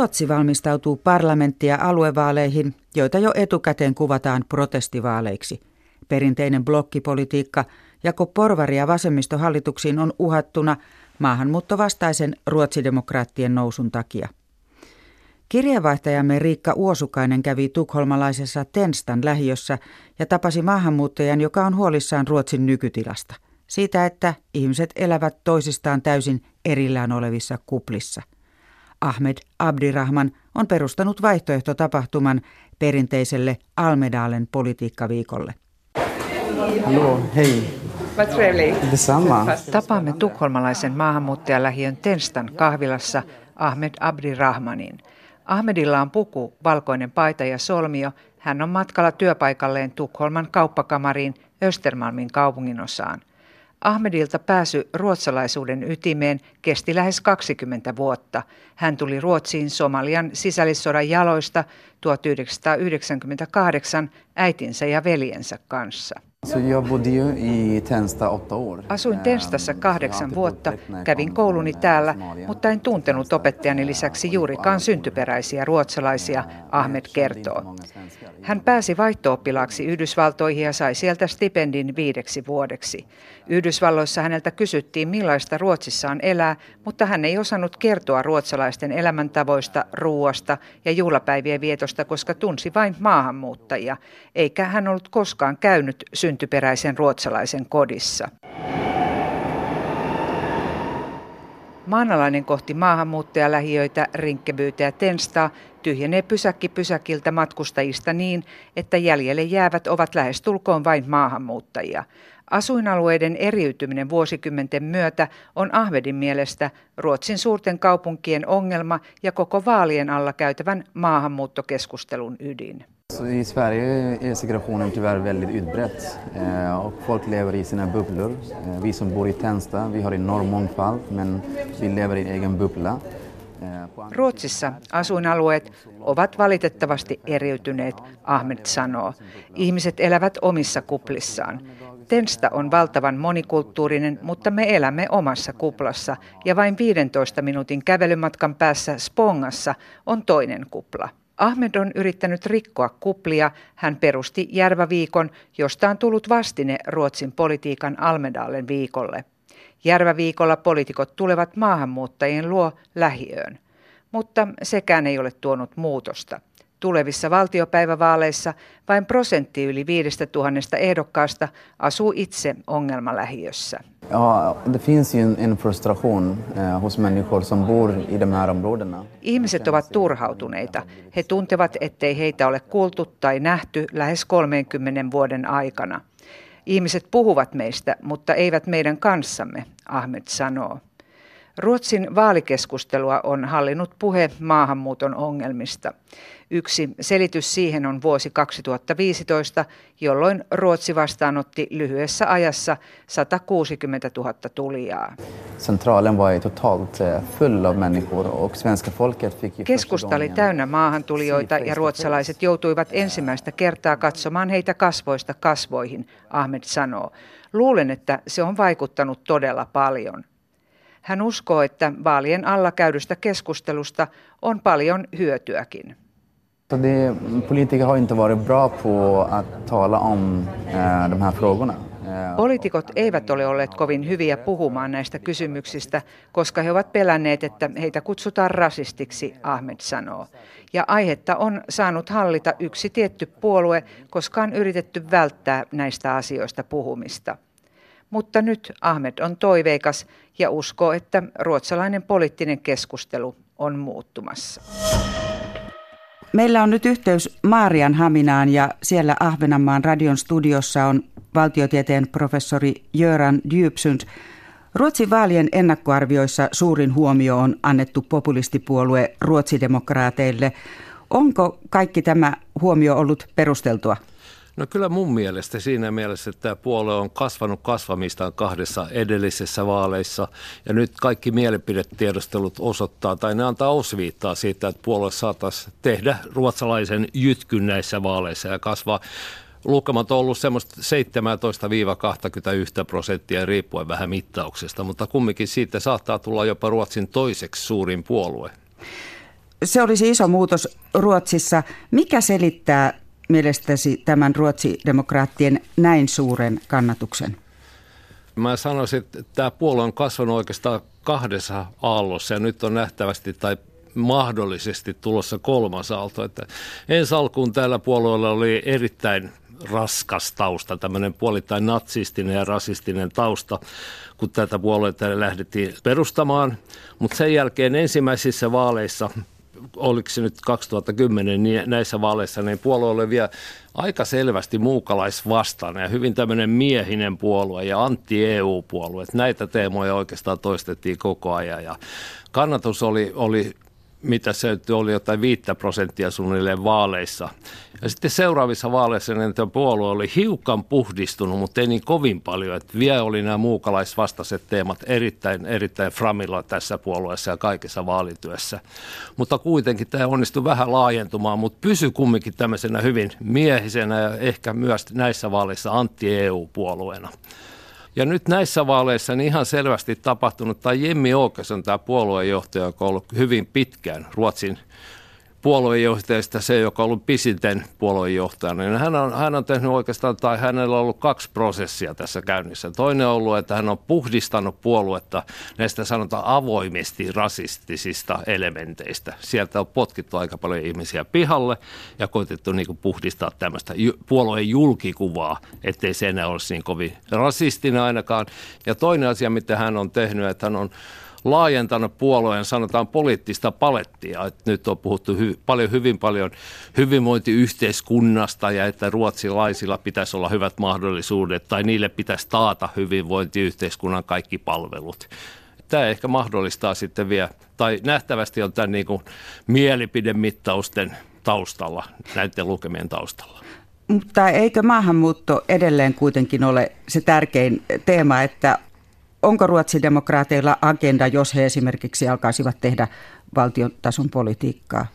Ruotsi valmistautuu parlamentti- ja aluevaaleihin, joita jo etukäteen kuvataan protestivaaleiksi. Perinteinen blokkipolitiikka jako porvari- ja vasemmistohallituksiin on uhattuna maahanmuuttovastaisen ruotsidemokraattien nousun takia. Kirjeenvaihtajamme Riikka Uosukainen kävi tukholmalaisessa Tenstan lähiössä ja tapasi maahanmuuttajan, joka on huolissaan Ruotsin nykytilasta. Siitä, että ihmiset elävät toisistaan täysin erillään olevissa kuplissa. Ahmed Abdirahman on perustanut vaihtoehtotapahtuman perinteiselle Almedalen politiikkaviikolle. Trevligt. Detsamma. Tapaamme tukholmalaisen maahanmuuttajalähiön Tenstan kahvilassa Ahmed Abdirahmanin. Ahmedilla on puku, valkoinen paita ja solmio. Hän on matkalla työpaikalleen Tukholman kauppakamariin Östermalmin kaupunginosaan. Ahmedilta pääsy ruotsalaisuuden ytimeen kesti lähes 20 vuotta. Hän tuli Ruotsiin Somalian sisällissodan jaloista 1998 äitinsä ja veljensä kanssa. Så jag bodde ju i Tensta åtta år. Asuin Tenstassa kahdeksan vuotta, kävin kouluni täällä, mutta en tuntenut opettajani lisäksi juurikaan syntyperäisiä ruotsalaisia, Ahmed kertoo. Hän pääsi vaihtooppilaaksi Yhdysvaltoihin ja sai sieltä stipendin viideksi vuodeksi. Yhdysvalloissa häneltä kysyttiin, millaista Ruotsissa on elää, mutta hän ei osannut kertoa ruotsalaisten elämäntavoista, ruuasta ja juhlapäivien vietosta, koska tunsi vain maahanmuuttajia, eikä hän ollut koskaan käynyt syntyperäisen ruotsalaisen kodissa. Maanalainen kohti maahanmuuttajalähiöitä, rinkkebyytä ja tenstaa tyhjenee pysäkki pysäkiltä matkustajista niin, että jäljelle jäävät ovat lähestulkoon vain maahanmuuttajia. Asuinalueiden eriytyminen vuosikymmenten myötä on Ahvedin mielestä Ruotsin suurten kaupunkien ongelma ja koko vaalien alla käytävän maahanmuuttokeskustelun ydin. I Sverige är segregationen tyvärr väldigt eh, och folk lever i sina bubblor. Eh, vi som bor i Tensta, vi har enorm mångfald men vi lever i en egen bubbla. Eh, Ruotsissa asuinalueet ovat valitettavasti eriytyneet, Ahmed sanoo. Ihmiset elävät omissa kuplissaan. Tensta on valtavan monikulttuurinen, mutta me elämme omassa kuplassa ja vain 15 minuutin kävelymatkan päässä Spongassa on toinen kupla. Ahmed on yrittänyt rikkoa kuplia. Hän perusti Järväviikon, josta on tullut vastine Ruotsin politiikan Almedalen viikolle. Järväviikolla poliitikot tulevat maahanmuuttajien luo lähiöön. Mutta sekään ei ole tuonut muutosta. Tulevissa valtiopäivävaaleissa vain prosentti yli viidestä tuhannesta ehdokkaasta asuu itse ongelmalähiössä. Ja, det finns ju en frustration eh, hos människor som bor i de här områdena. Ihmiset ovat turhautuneita. He tuntevat, ettei heitä ole kuultu tai nähty lähes 30 vuoden aikana. Ihmiset puhuvat meistä, mutta eivät meidän kanssamme, Ahmed sanoo. Ruotsin vaalikeskustelua on hallinnut puhe maahanmuuton ongelmista. Yksi selitys siihen on vuosi 2015, jolloin Ruotsi vastaanotti lyhyessä ajassa 160 000 tulijaa. Centralen var totalt eh, full av människor och svenska folket fick Keskusta oli täynnä maahantulijoita ja ruotsalaiset joutuivat ensimmäistä kertaa katsomaan heitä kasvoista kasvoihin, Ahmed sanoo. Luulen, että se on vaikuttanut todella paljon. Hän uskoo, että vaalien alla käydystä keskustelusta on paljon hyötyäkin. Det, politiker har inte varit bra på att tala om eh, de här frågorna. Eh, Poliitikot eivät ole olleet kovin hyviä puhumaan näistä kysymyksistä, koska he ovat pelänneet, että heitä kutsutaan rasistiksi, Ahmed sanoo. Ja aihetta on saanut hallita yksi tietty puolue, koska on yritetty välttää näistä asioista puhumista. Mutta nyt Ahmed on toiveikas ja uskoo, että ruotsalainen poliittinen keskustelu on muuttumassa. Meillä on nyt yhteys Maarian Haminaan ja siellä Ahvenanmaan radion studiossa on valtiotieteen professori Jöran Djupsund. Ruotsin vaalien ennakkoarvioissa suurin huomio on annettu populistipuolue ruotsidemokraateille. Onko kaikki tämä huomio ollut perusteltua? No kyllä mun mielestä siinä mielessä, että tämä puolue on kasvanut kasvamistaan kahdessa edellisessä vaaleissa ja nyt kaikki mielipidetiedostelut osoittaa tai ne antaa osviittaa siitä, että puolue saataisiin tehdä ruotsalaisen jytkyn näissä vaaleissa ja kasvaa lukemat on ollut semmoista 17-21 prosenttia riippuen vähän mittauksesta, mutta kumminkin siitä saattaa tulla jopa Ruotsin toiseksi suurin puolue. se olisi iso muutos Ruotsissa. Mikä selittää mielestäsi tämän ruotsidemokraattien näin suuren kannatuksen? Mä sanoisin, että tämä puolue on kasvanut oikeastaan kahdessa aallossa ja nyt on nähtävästi tai mahdollisesti tulossa kolmas aalto. Että ensi alkuun tällä puolueella oli erittäin raskas tausta, tämmöinen puolittain natsistinen ja rasistinen tausta, kun tätä puolueita lähdettiin perustamaan. Mutta sen jälkeen ensimmäisissä vaaleissa oliko se nyt 2010, niin näissä vaaleissa niin puolue oli vielä aika selvästi muukalaisvastainen ja hyvin tämmöinen miehinen puolue ja anti-EU-puolue. Näitä teemoja oikeastaan toistettiin koko ajan ja kannatus oli, oli mitä se oli jotain viittä prosenttia suunnilleen vaaleissa. Ja sitten seuraavissa vaaleissa niin tämä puolue oli hiukan puhdistunut, mutta ei niin kovin paljon. Että vielä oli nämä muukalaisvastaiset teemat erittäin, erittäin framilla tässä puolueessa ja kaikessa vaalityössä. Mutta kuitenkin tämä onnistui vähän laajentumaan, mutta pysy kumminkin tämmöisenä hyvin miehisenä ja ehkä myös näissä vaaleissa anti-EU-puolueena. Ja nyt näissä vaaleissa niin ihan selvästi tapahtunut, tai Jemmi Åkesson, tämä puoluejohtaja, joka on ollut hyvin pitkään Ruotsin puoluejohtajista se, joka on ollut pisinten puoluejohtajana, niin hän on, hän on tehnyt oikeastaan, tai hänellä on ollut kaksi prosessia tässä käynnissä. Toinen on ollut, että hän on puhdistanut puoluetta näistä sanotaan avoimesti rasistisista elementeistä. Sieltä on potkittu aika paljon ihmisiä pihalle ja koitettu niin puhdistaa tämmöistä puolueen julkikuvaa, ettei se enää olisi niin kovin rasistinen ainakaan. Ja toinen asia, mitä hän on tehnyt, että hän on laajentanut puolueen, sanotaan poliittista palettia. Että nyt on puhuttu hy, paljon, hyvin paljon hyvinvointiyhteiskunnasta ja että ruotsilaisilla pitäisi olla hyvät mahdollisuudet tai niille pitäisi taata hyvinvointiyhteiskunnan kaikki palvelut. Tämä ehkä mahdollistaa sitten vielä, tai nähtävästi on tämän niin kuin mielipidemittausten taustalla, näiden lukemien taustalla. Mutta eikö maahanmuutto edelleen kuitenkin ole se tärkein teema, että onko ruotsidemokraateilla agenda, jos he esimerkiksi alkaisivat tehdä valtion tason politiikkaa?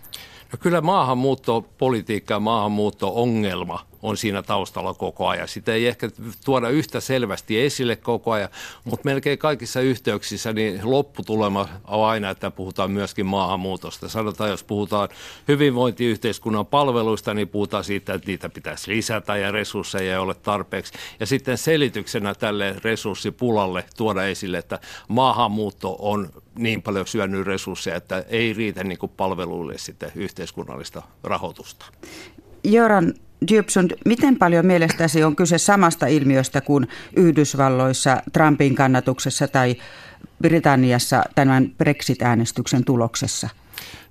No kyllä maahanmuuttopolitiikka ja maahanmuutto-ongelma on siinä taustalla koko ajan. Sitä ei ehkä tuoda yhtä selvästi esille koko ajan, mutta melkein kaikissa yhteyksissä niin lopputulema on aina, että puhutaan myöskin maahanmuutosta. Sanotaan, jos puhutaan hyvinvointiyhteiskunnan palveluista, niin puhutaan siitä, että niitä pitäisi lisätä ja resursseja ei ole tarpeeksi. Ja sitten selityksenä tälle resurssipulalle tuoda esille, että maahanmuutto on niin paljon syönyt resursseja, että ei riitä niin palveluille sitten yhteiskunnallista rahoitusta. Jöran Dybsund, miten paljon mielestäsi on kyse samasta ilmiöstä kuin Yhdysvalloissa Trumpin kannatuksessa tai Britanniassa tämän Brexit-äänestyksen tuloksessa?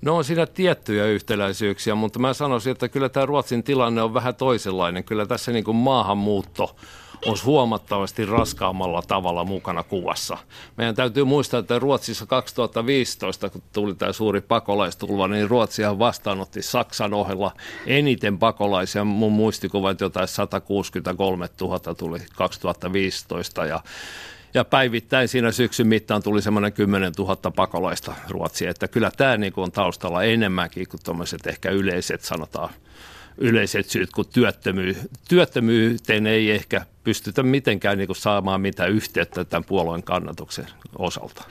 No on siinä tiettyjä yhtäläisyyksiä, mutta mä sanoisin, että kyllä tämä Ruotsin tilanne on vähän toisenlainen. Kyllä tässä niin kuin maahanmuutto olisi huomattavasti raskaammalla tavalla mukana kuvassa. Meidän täytyy muistaa, että Ruotsissa 2015, kun tuli tämä suuri pakolaistulva, niin Ruotsihan vastaanotti Saksan ohella eniten pakolaisia. Mun muistikuva, että jotain 163 000 tuli 2015 ja ja päivittäin siinä syksyn mittaan tuli semmoinen 10 000 pakolaista Ruotsiin, että kyllä tämä niin on taustalla enemmänkin kuin tuommoiset ehkä yleiset sanotaan yleiset syyt, kun työttömy- työttömyyteen ei ehkä pystytä mitenkään niin saamaan mitään yhteyttä tämän puolueen kannatuksen osalta.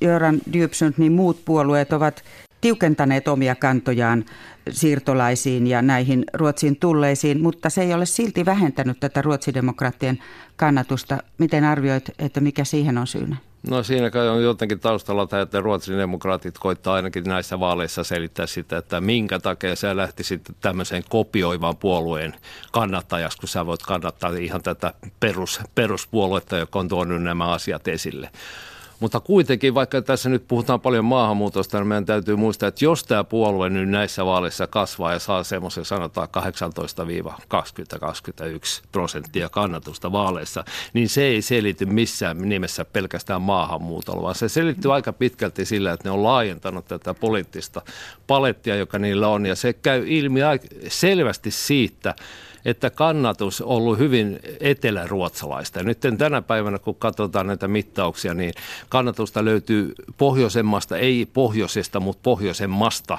Jöran Dybsund, niin muut puolueet ovat tiukentaneet omia kantojaan siirtolaisiin ja näihin Ruotsiin tulleisiin, mutta se ei ole silti vähentänyt tätä ruotsidemokraattien kannatusta. Miten arvioit, että mikä siihen on syynä? No siinä kai on jotenkin taustalla tämä, että Ruotsin demokraatit koittaa ainakin näissä vaaleissa selittää sitä, että minkä takia sä lähti sitten tämmöiseen kopioivan puolueen kannattajaksi, kun sä voit kannattaa ihan tätä perus, peruspuoluetta, joka on tuonut nämä asiat esille. Mutta kuitenkin, vaikka tässä nyt puhutaan paljon maahanmuutosta, niin meidän täytyy muistaa, että jos tämä puolue nyt näissä vaaleissa kasvaa ja saa semmoisen sanotaan 18-20-21 prosenttia kannatusta vaaleissa, niin se ei selity missään nimessä pelkästään maahanmuutolla, vaan se selittyy aika pitkälti sillä, että ne on laajentanut tätä poliittista palettia, joka niillä on. Ja se käy ilmi selvästi siitä, että kannatus on ollut hyvin eteläruotsalaista. Ja nyt tänä päivänä, kun katsotaan näitä mittauksia, niin kannatusta löytyy pohjoisemmasta, ei pohjoisesta, mutta pohjoisemmasta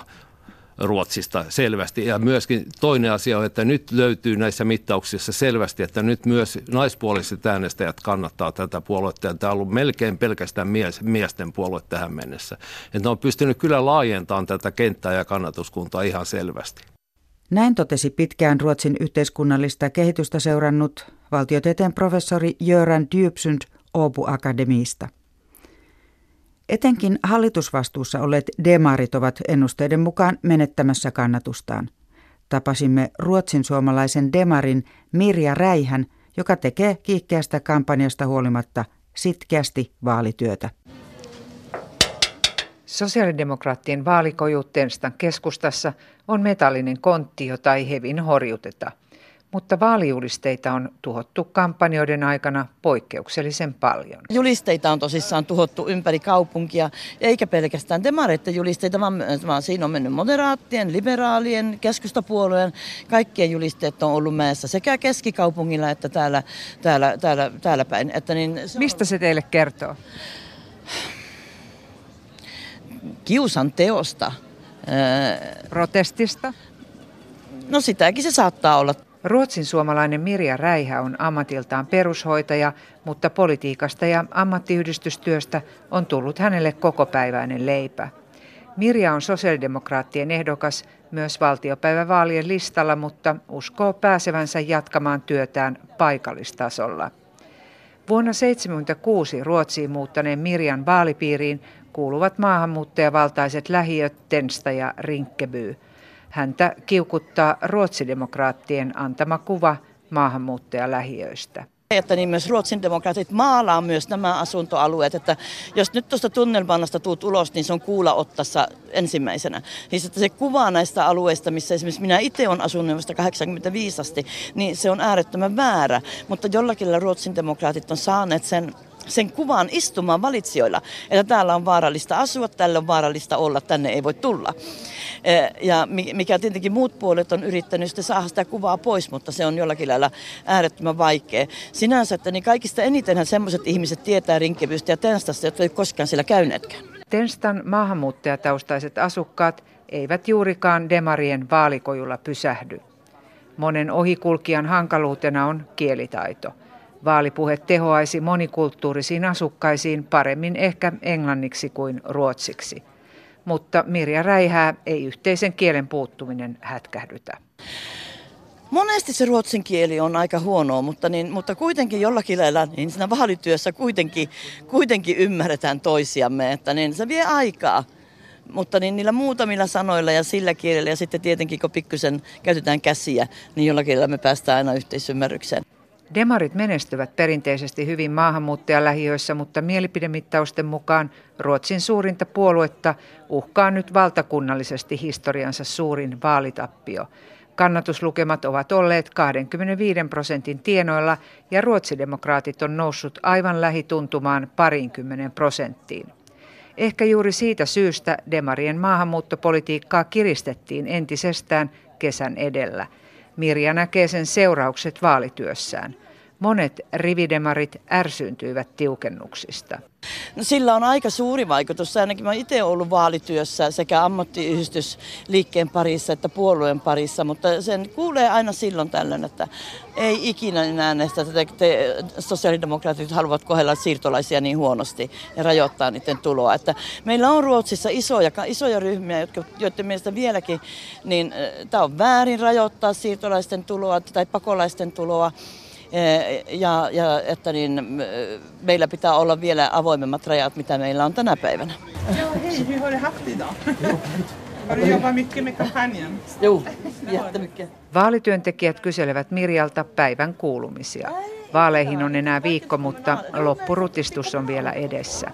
Ruotsista selvästi. Ja myöskin toinen asia on, että nyt löytyy näissä mittauksissa selvästi, että nyt myös naispuoliset äänestäjät kannattaa tätä puoluetta. Tämä on ollut melkein pelkästään mies, miesten puolue tähän mennessä. Että ne on pystynyt kyllä laajentamaan tätä kenttää ja kannatuskuntaa ihan selvästi. Näin totesi pitkään Ruotsin yhteiskunnallista kehitystä seurannut valtiotieteen professori Jöran Dybsund Åbo Akademiista. Etenkin hallitusvastuussa olleet demarit ovat ennusteiden mukaan menettämässä kannatustaan. Tapasimme ruotsin suomalaisen demarin Mirja Räihän, joka tekee kiihkeästä kampanjasta huolimatta sitkeästi vaalityötä. Sosiaalidemokraattien vaalikoju keskustassa on metallinen kontti, jota ei hevin horjuteta – mutta vaalijulisteita on tuhottu kampanjoiden aikana poikkeuksellisen paljon. Julisteita on tosissaan tuhottu ympäri kaupunkia, eikä pelkästään demareiden julisteita, vaan, vaan siinä on mennyt moderaattien, liberaalien, keskustapuolueen, kaikkien julisteet on ollut mäessä sekä keskikaupungilla että täällä, täällä, täällä, täällä päin. Että niin se Mistä se teille kertoo? Kiusan teosta. Protestista? No sitäkin se saattaa olla. Ruotsin suomalainen Mirja Räihä on ammatiltaan perushoitaja, mutta politiikasta ja ammattiyhdistystyöstä on tullut hänelle kokopäiväinen leipä. Mirja on sosiaalidemokraattien ehdokas myös valtiopäivävaalien listalla, mutta uskoo pääsevänsä jatkamaan työtään paikallistasolla. Vuonna 1976 Ruotsiin muuttaneen Mirjan vaalipiiriin kuuluvat maahanmuuttajavaltaiset lähiöt Tensta ja Rinkkeby – Häntä kiukuttaa ruotsidemokraattien antama kuva maahanmuuttajalähiöistä. Että niin myös Ruotsin demokraatit maalaa myös nämä asuntoalueet, että jos nyt tuosta tunnelmannasta tuut ulos, niin se on kuula ottassa ensimmäisenä. Siis että se kuva näistä alueista, missä esimerkiksi minä itse olen asunut vasta 85 asti, niin se on äärettömän väärä, mutta jollakin Ruotsin demokraatit on saaneet sen sen kuvan istumaan valitsijoilla, että täällä on vaarallista asua, täällä on vaarallista olla, tänne ei voi tulla. Ja mikä tietenkin muut puolet on yrittänyt sitten saada sitä kuvaa pois, mutta se on jollakin lailla äärettömän vaikea. Sinänsä, että niin kaikista enitenhän semmoiset ihmiset tietää Rinkebystä ja Tenstasta, jotka ei koskaan siellä käyneetkään. Tenstan maahanmuuttajataustaiset asukkaat eivät juurikaan demarien vaalikojulla pysähdy. Monen ohikulkijan hankaluutena on kielitaito – Vaalipuhe tehoaisi monikulttuurisiin asukkaisiin paremmin ehkä englanniksi kuin ruotsiksi. Mutta Mirja Räihää ei yhteisen kielen puuttuminen hätkähdytä. Monesti se ruotsin kieli on aika huonoa, mutta, niin, mutta kuitenkin jollakin lailla niin siinä vaalityössä kuitenkin, kuitenkin ymmärretään toisiamme, että niin se vie aikaa. Mutta niin niillä muutamilla sanoilla ja sillä kielellä ja sitten tietenkin kun pikkusen käytetään käsiä, niin jollakin lailla me päästään aina yhteisymmärrykseen. Demarit menestyvät perinteisesti hyvin maahanmuuttajalähiöissä, mutta mielipidemittausten mukaan Ruotsin suurinta puoluetta uhkaa nyt valtakunnallisesti historiansa suurin vaalitappio. Kannatuslukemat ovat olleet 25 prosentin tienoilla ja ruotsidemokraatit on noussut aivan lähituntumaan parinkymmenen prosenttiin. Ehkä juuri siitä syystä demarien maahanmuuttopolitiikkaa kiristettiin entisestään kesän edellä – Mirja näkee sen seuraukset vaalityössään. Monet rividemarit ärsyyntyivät tiukennuksista. No, sillä on aika suuri vaikutus. Ainakin mä itse ollut vaalityössä sekä ammattiyhdistysliikkeen parissa että puolueen parissa, mutta sen kuulee aina silloin tällöin, että ei ikinä enää näistä, että te, te, sosiaalidemokraatit haluavat kohdella siirtolaisia niin huonosti ja rajoittaa niiden tuloa. Että meillä on Ruotsissa isoja, isoja ryhmiä, jotka, joiden mielestä vieläkin, niin tämä on väärin rajoittaa siirtolaisten tuloa tai pakolaisten tuloa. Eh, ja, ja että niin, meillä pitää olla vielä avoimemmat rajat, mitä meillä on tänä päivänä. Joo, hei, hur har du haft idag? Har du jobbat mycket med kampanjen? Joo, jättemycket. Vaalityöntekijät kyselevät Mirjalta päivän kuulumisia. Vaaleihin on enää viikko, mutta loppurutistus on vielä edessä.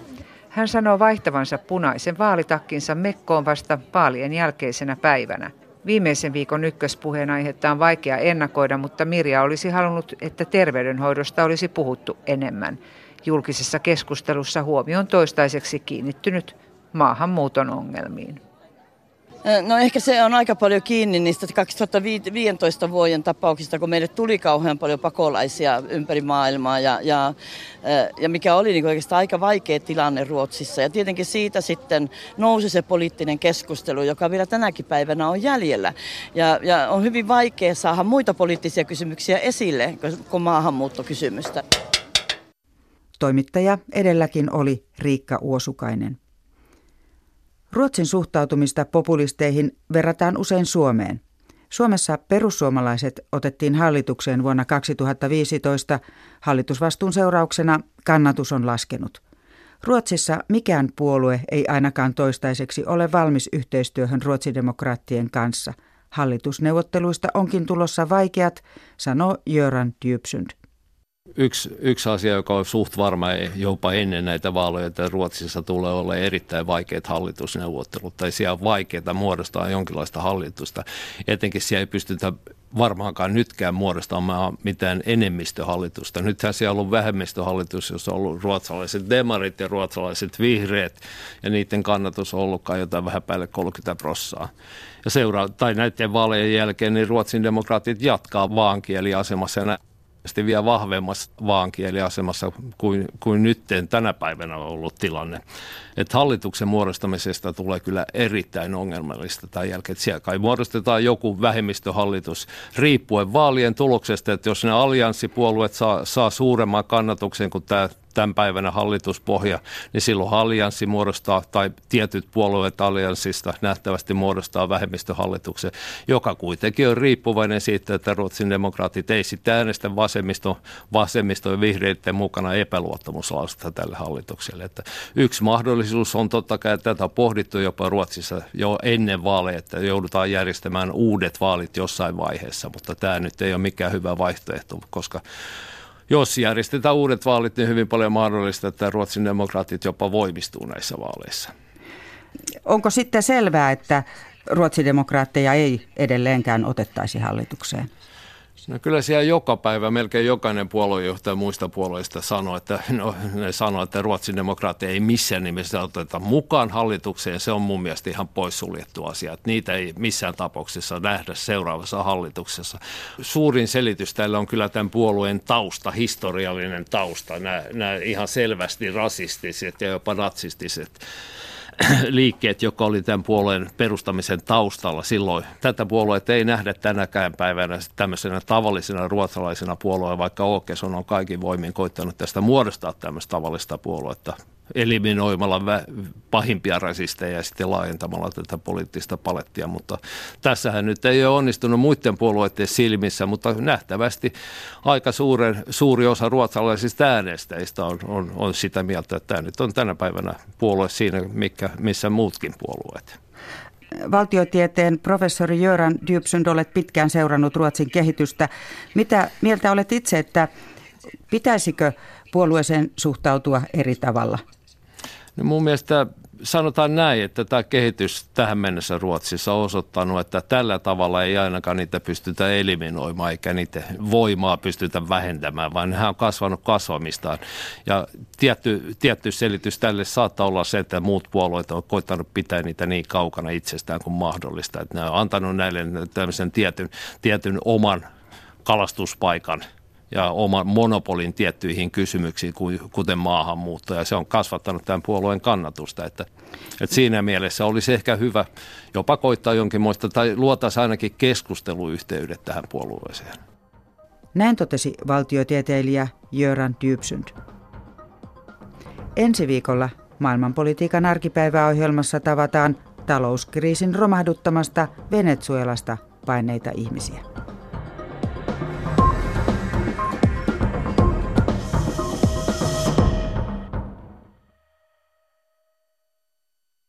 Hän sanoo vaihtavansa punaisen vaalitakkinsa mekkoon vasta vaalien jälkeisenä päivänä – Viimeisen viikon ykköspuheenaihetta on vaikea ennakoida, mutta Mirja olisi halunnut, että terveydenhoidosta olisi puhuttu enemmän. Julkisessa keskustelussa huomio on toistaiseksi kiinnittynyt maahanmuuton ongelmiin. No ehkä se on aika paljon kiinni niistä 2015 vuoden tapauksista, kun meille tuli kauhean paljon pakolaisia ympäri maailmaa ja, ja, ja mikä oli niin oikeastaan aika vaikea tilanne Ruotsissa. Ja tietenkin siitä sitten nousi se poliittinen keskustelu, joka vielä tänäkin päivänä on jäljellä. Ja, ja on hyvin vaikea saada muita poliittisia kysymyksiä esille kuin maahanmuuttokysymystä. Toimittaja edelläkin oli Riikka Uosukainen. Ruotsin suhtautumista populisteihin verrataan usein Suomeen. Suomessa perussuomalaiset otettiin hallitukseen vuonna 2015. Hallitusvastuun seurauksena kannatus on laskenut. Ruotsissa mikään puolue ei ainakaan toistaiseksi ole valmis yhteistyöhön ruotsidemokraattien kanssa. Hallitusneuvotteluista onkin tulossa vaikeat, sanoo Jöran Dybsund. Yksi, yksi asia, joka on suht varma jopa ennen näitä vaaleja, että Ruotsissa tulee olla erittäin vaikeat hallitusneuvottelut, tai siellä on vaikeaa muodostaa jonkinlaista hallitusta. Etenkin siellä ei pystytä varmaankaan nytkään muodostamaan mitään enemmistöhallitusta. Nythän siellä on ollut vähemmistöhallitus, jossa on ollut ruotsalaiset demarit ja ruotsalaiset vihreät, ja niiden kannatus on ollutkaan jotain vähän päälle 30 prossaa. Ja seuraa, tai näiden vaalejen jälkeen niin Ruotsin demokraatit jatkaa vaankieliasemassa ja sitten vielä vahvemmassa vaankieliasemassa kuin, kuin nyt tänä päivänä on ollut tilanne. Että hallituksen muodostamisesta tulee kyllä erittäin ongelmallista tämän jälkeen. Siellä kai muodostetaan joku vähemmistöhallitus riippuen vaalien tuloksesta, että jos ne allianssipuolueet saa, saa suuremman kannatuksen kuin tämä tämän päivänä hallituspohja, niin silloin allianssi muodostaa, tai tietyt puolueet allianssista nähtävästi muodostaa vähemmistöhallituksen, joka kuitenkin on riippuvainen siitä, että Ruotsin demokraatit ei sitten äänestä vasemmisto, vasemmisto ja vihreiden mukana epäluottamuslausta tälle hallitukselle. Että yksi mahdollisuus on totta kai, että tätä on pohdittu jopa Ruotsissa jo ennen vaaleja, että joudutaan järjestämään uudet vaalit jossain vaiheessa, mutta tämä nyt ei ole mikään hyvä vaihtoehto, koska jos järjestetään uudet vaalit, niin hyvin paljon mahdollista, että Ruotsin demokraatit jopa voimistuu näissä vaaleissa. Onko sitten selvää, että Ruotsin demokraatteja ei edelleenkään otettaisi hallitukseen? No kyllä siellä joka päivä melkein jokainen puoluejohtaja muista puolueista sanoo, että, no, ne sanoo, että Ruotsin demokraatteja ei missään nimessä oteta mukaan hallitukseen. Se on mun mielestä ihan poissuljettu asia. Että niitä ei missään tapauksessa nähdä seuraavassa hallituksessa. Suurin selitys tällä on kyllä tämän puolueen tausta, historiallinen tausta. Nämä, nämä ihan selvästi rasistiset ja jopa natsistiset liikkeet, joka oli tämän puolueen perustamisen taustalla silloin. Tätä puolueet ei nähdä tänäkään päivänä tämmöisenä tavallisena ruotsalaisena puolueena, vaikka Åkesson on kaikin voimin koittanut tästä muodostaa tämmöistä tavallista puoluetta eliminoimalla pahimpia rasisteja ja sitten laajentamalla tätä poliittista palettia, mutta tässähän nyt ei ole onnistunut muiden puolueiden silmissä, mutta nähtävästi aika suuren, suuri osa ruotsalaisista äänestäjistä on, on, on sitä mieltä, että tämä nyt on tänä päivänä puolue siinä, mikä, missä muutkin puolueet. Valtiotieteen professori Jöran Dybsund, olet pitkään seurannut Ruotsin kehitystä. Mitä mieltä olet itse, että pitäisikö puolueeseen suhtautua eri tavalla? No mun mielestä sanotaan näin, että tämä kehitys tähän mennessä Ruotsissa on osoittanut, että tällä tavalla ei ainakaan niitä pystytä eliminoimaan eikä niitä voimaa pystytä vähentämään, vaan nehän on kasvanut kasvamistaan. Ja tietty, tietty selitys tälle saattaa olla se, että muut puolueet on koittanut pitää niitä niin kaukana itsestään kuin mahdollista. Että ne on antanut näille tämmöisen tietyn, tietyn oman kalastuspaikan – ja oman monopolin tiettyihin kysymyksiin, kuten maahanmuutto, ja se on kasvattanut tämän puolueen kannatusta. Että, että siinä mielessä olisi ehkä hyvä jopa koittaa jonkinmoista, tai luotaisi ainakin keskusteluyhteydet tähän puolueeseen. Näin totesi valtiotieteilijä Jöran Dybsund. Ensi viikolla maailmanpolitiikan arkipäiväohjelmassa tavataan talouskriisin romahduttamasta Venezuelasta paineita ihmisiä.